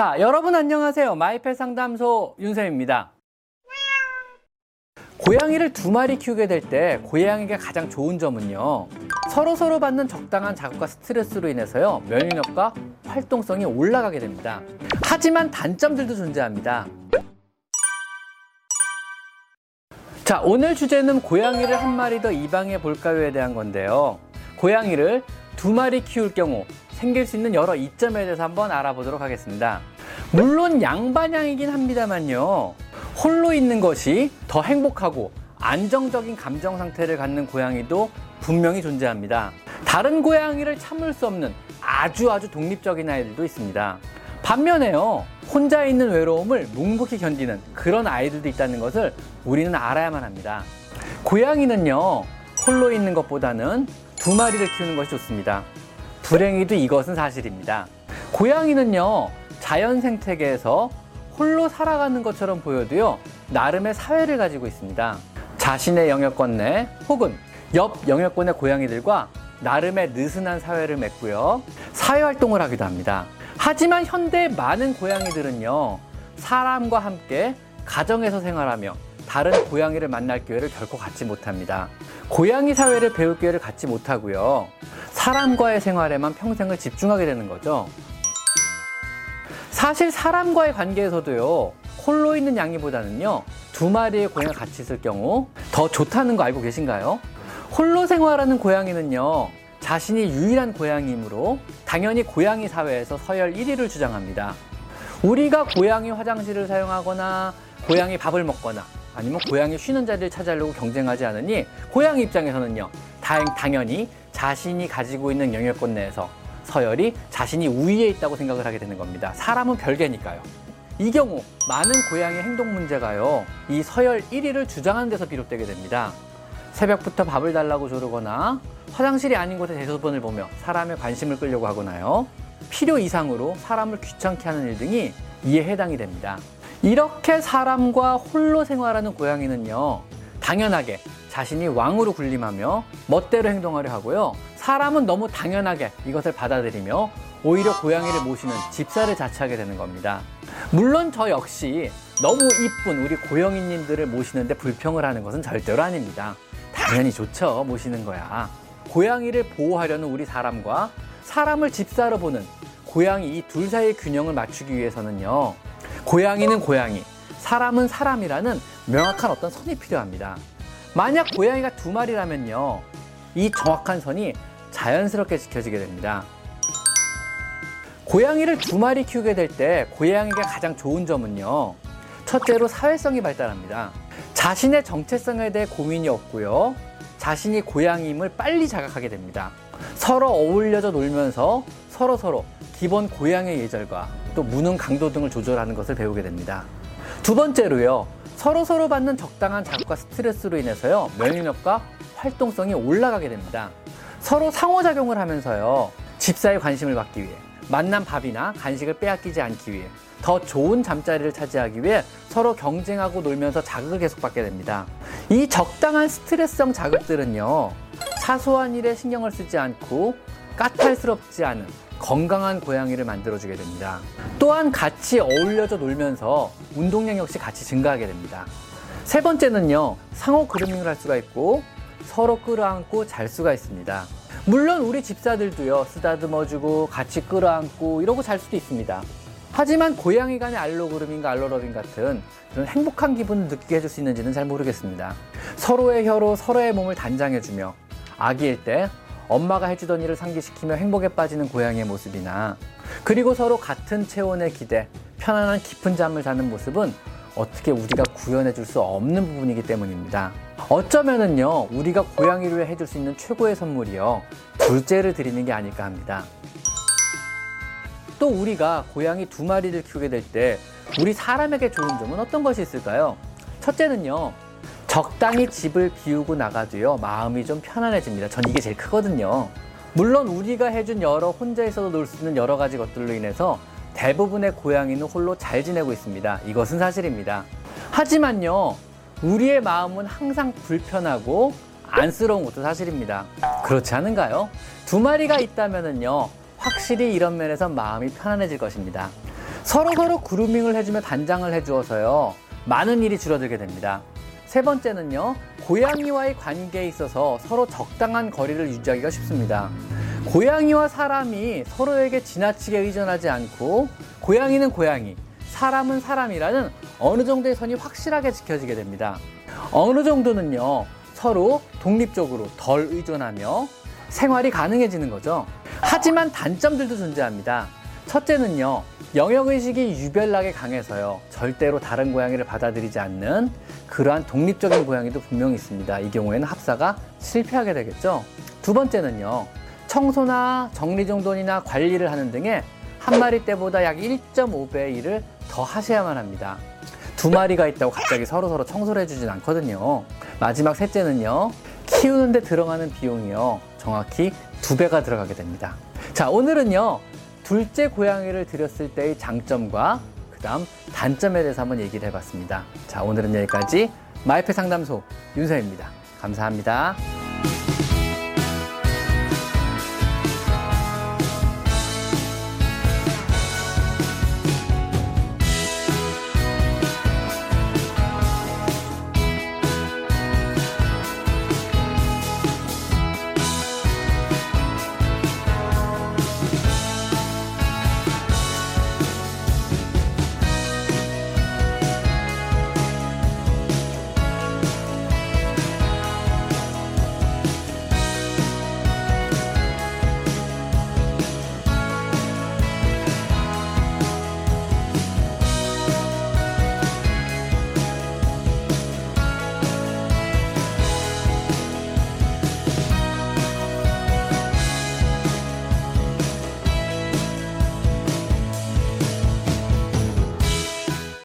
자, 여러분 안녕하세요. 마이펫 상담소 윤쌤입니다. 고양이를 두 마리 키우게 될 때 고양이가 가장 좋은 점은요. 서로 서로 받는 적당한 자극과 스트레스로 인해서요. 면역력과 활동성이 올라가게 됩니다. 하지만 단점들도 존재합니다. 자, 오늘 주제는 고양이를 한 마리 더 입양해 볼까요에 대한 건데요. 고양이를 두 마리 키울 경우 생길 수 있는 여러 이점에 대해서 한번 알아보도록 하겠습니다. 물론 양반향이긴 합니다만요. 홀로 있는 것이 더 행복하고 안정적인 감정 상태를 갖는 고양이도 분명히 존재합니다. 다른 고양이를 참을 수 없는 아주 아주 독립적인 아이들도 있습니다. 반면에요, 혼자 있는 외로움을 묵묵히 견디는 그런 아이들도 있다는 것을 우리는 알아야만 합니다. 고양이는요, 홀로 있는 것보다는 두 마리를 키우는 것이 좋습니다. 불행히도 이것은 사실입니다. 고양이는요, 자연 생태계에서 홀로 살아가는 것처럼 보여도요, 나름의 사회를 가지고 있습니다. 자신의 영역권 내 혹은 옆 영역권의 고양이들과 나름의 느슨한 사회를 맺고요, 사회활동을 하기도 합니다. 하지만 현대의 많은 고양이들은요, 사람과 함께 가정에서 생활하며 다른 고양이를 만날 기회를 결코 갖지 못합니다. 고양이 사회를 배울 기회를 갖지 못하고요. 사람과의 생활에만 평생을 집중하게 되는 거죠. 사실 사람과의 관계에서도요, 홀로 있는 양이보다는요, 두 마리의 고양이가 같이 있을 경우 더 좋다는 거 알고 계신가요? 홀로 생활하는 고양이는요, 자신이 유일한 고양이이므로 당연히 고양이 사회에서 서열 1위를 주장합니다. 우리가 고양이 화장실을 사용하거나 고양이 밥을 먹거나 아니면 고양이 쉬는 자리를 찾아려고 경쟁하지 않으니 고양이 입장에서는요, 다행, 당연히 자신이 가지고 있는 영역권 내에서 서열이 자신이 우위에 있다고 생각을 하게 되는 겁니다. 사람은 별개니까요. 이 경우 많은 고양이 행동 문제가요, 이 서열 1위를 주장하는 데서 비롯되게 됩니다. 새벽부터 밥을 달라고 조르거나 화장실이 아닌 곳에 대소변을 보며 사람의 관심을 끌려고 하거나요. 필요 이상으로 사람을 귀찮게 하는 일 등이 이에 해당이 됩니다. 이렇게 사람과 홀로 생활하는 고양이는요, 당연하게 자신이 왕으로 군림하며 멋대로 행동하려 하고요. 사람은 너무 당연하게 이것을 받아들이며 오히려 고양이를 모시는 집사를 자처하게 되는 겁니다. 물론 저 역시 너무 이쁜 우리 고양이님들을 모시는데 불평을 하는 것은 절대로 아닙니다. 당연히 좋죠. 모시는 거야. 고양이를 보호하려는 우리 사람과 사람을 집사로 보는 고양이 이 둘 사이의 균형을 맞추기 위해서는요. 고양이는 고양이, 사람은 사람이라는 명확한 어떤 선이 필요합니다. 만약 고양이가 두 마리라면요. 이 정확한 선이 자연스럽게 지켜지게 됩니다. 고양이를 두 마리 키우게 될 때 고양이가 가장 좋은 점은요. 첫째로 사회성이 발달합니다. 자신의 정체성에 대해 고민이 없고요. 자신이 고양이임을 빨리 자각하게 됩니다. 서로 어울려져 놀면서 서로 서로 기본 고양이 예절과 또 무능 강도 등을 조절하는 것을 배우게 됩니다. 두 번째로요. 서로 서로 받는 적당한 자극과 스트레스로 인해서요. 면역력과 활동성이 올라가게 됩니다. 서로 상호작용을 하면서요. 집사의 관심을 받기 위해 만난 밥이나 간식을 빼앗기지 않기 위해 더 좋은 잠자리를 차지하기 위해 서로 경쟁하고 놀면서 자극을 계속 받게 됩니다. 이 적당한 스트레스성 자극들은요, 사소한 일에 신경을 쓰지 않고 까탈스럽지 않은 건강한 고양이를 만들어주게 됩니다. 또한 같이 어울려져 놀면서 운동량 역시 같이 증가하게 됩니다. 세 번째는요, 상호 그루밍을 할 수가 있고 서로 끌어안고 잘 수가 있습니다. 물론 우리 집사들도요, 쓰다듬어주고 같이 끌어안고 이러고 잘 수도 있습니다. 하지만 고양이 간의 알로그루밍과 알로러빙 같은 그런 행복한 기분을 느끼게 해줄 수 있는지는 잘 모르겠습니다. 서로의 혀로 서로의 몸을 단장해주며 아기일 때 엄마가 해주던 일을 상기시키며 행복에 빠지는 고양이의 모습이나 그리고 서로 같은 체온의 기대, 편안한 깊은 잠을 자는 모습은 어떻게 우리가 구현해 줄 수 없는 부분이기 때문입니다. 어쩌면은요, 우리가 고양이를 해줄 수 있는 최고의 선물이요, 둘째를 드리는 게 아닐까 합니다. 또 우리가 고양이 두 마리를 키우게 될 때 우리 사람에게 좋은 점은 어떤 것이 있을까요? 첫째는요, 적당히 집을 비우고 나가도요, 마음이 좀 편안해집니다. 전 이게 제일 크거든요. 물론 우리가 해준 여러 혼자 있어도 놀 수 있는 여러 가지 것들로 인해서 대부분의 고양이는 홀로 잘 지내고 있습니다. 이것은 사실입니다. 하지만요, 우리의 마음은 항상 불편하고 안쓰러운 것도 사실입니다. 그렇지 않은가요? 두 마리가 있다면요, 확실히 이런 면에서 마음이 편안해질 것입니다. 서로 서로 그루밍을 해주며 단장을 해주어서요. 많은 일이 줄어들게 됩니다. 세 번째는요. 고양이와의 관계에 있어서 서로 적당한 거리를 유지하기가 쉽습니다. 고양이와 사람이 서로에게 지나치게 의존하지 않고 고양이는 고양이, 사람은 사람이라는 어느 정도의 선이 확실하게 지켜지게 됩니다. 어느 정도는요. 서로 독립적으로 덜 의존하며 생활이 가능해지는 거죠. 하지만 단점들도 존재합니다. 첫째는요, 영역의식이 유별나게 강해서요, 절대로 다른 고양이를 받아들이지 않는 그러한 독립적인 고양이도 분명히 있습니다. 이 경우에는 합사가 실패하게 되겠죠. 두 번째는요, 청소나 정리정돈이나 관리를 하는 등의 한 마리 때보다 약 1.5배의 일을 더 하셔야만 합니다. 두 마리가 있다고 갑자기 서로서로 청소를 해주진 않거든요. 마지막 셋째는요, 키우는데 들어가는 비용이요, 정확히 두 배가 들어가게 됩니다. 자, 오늘은요, 둘째 고양이를 들였을 때의 장점과 그 다음 단점에 대해서 한번 얘기를 해봤습니다. 자, 오늘은 여기까지 마이페 상담소 윤서입니다. 감사합니다.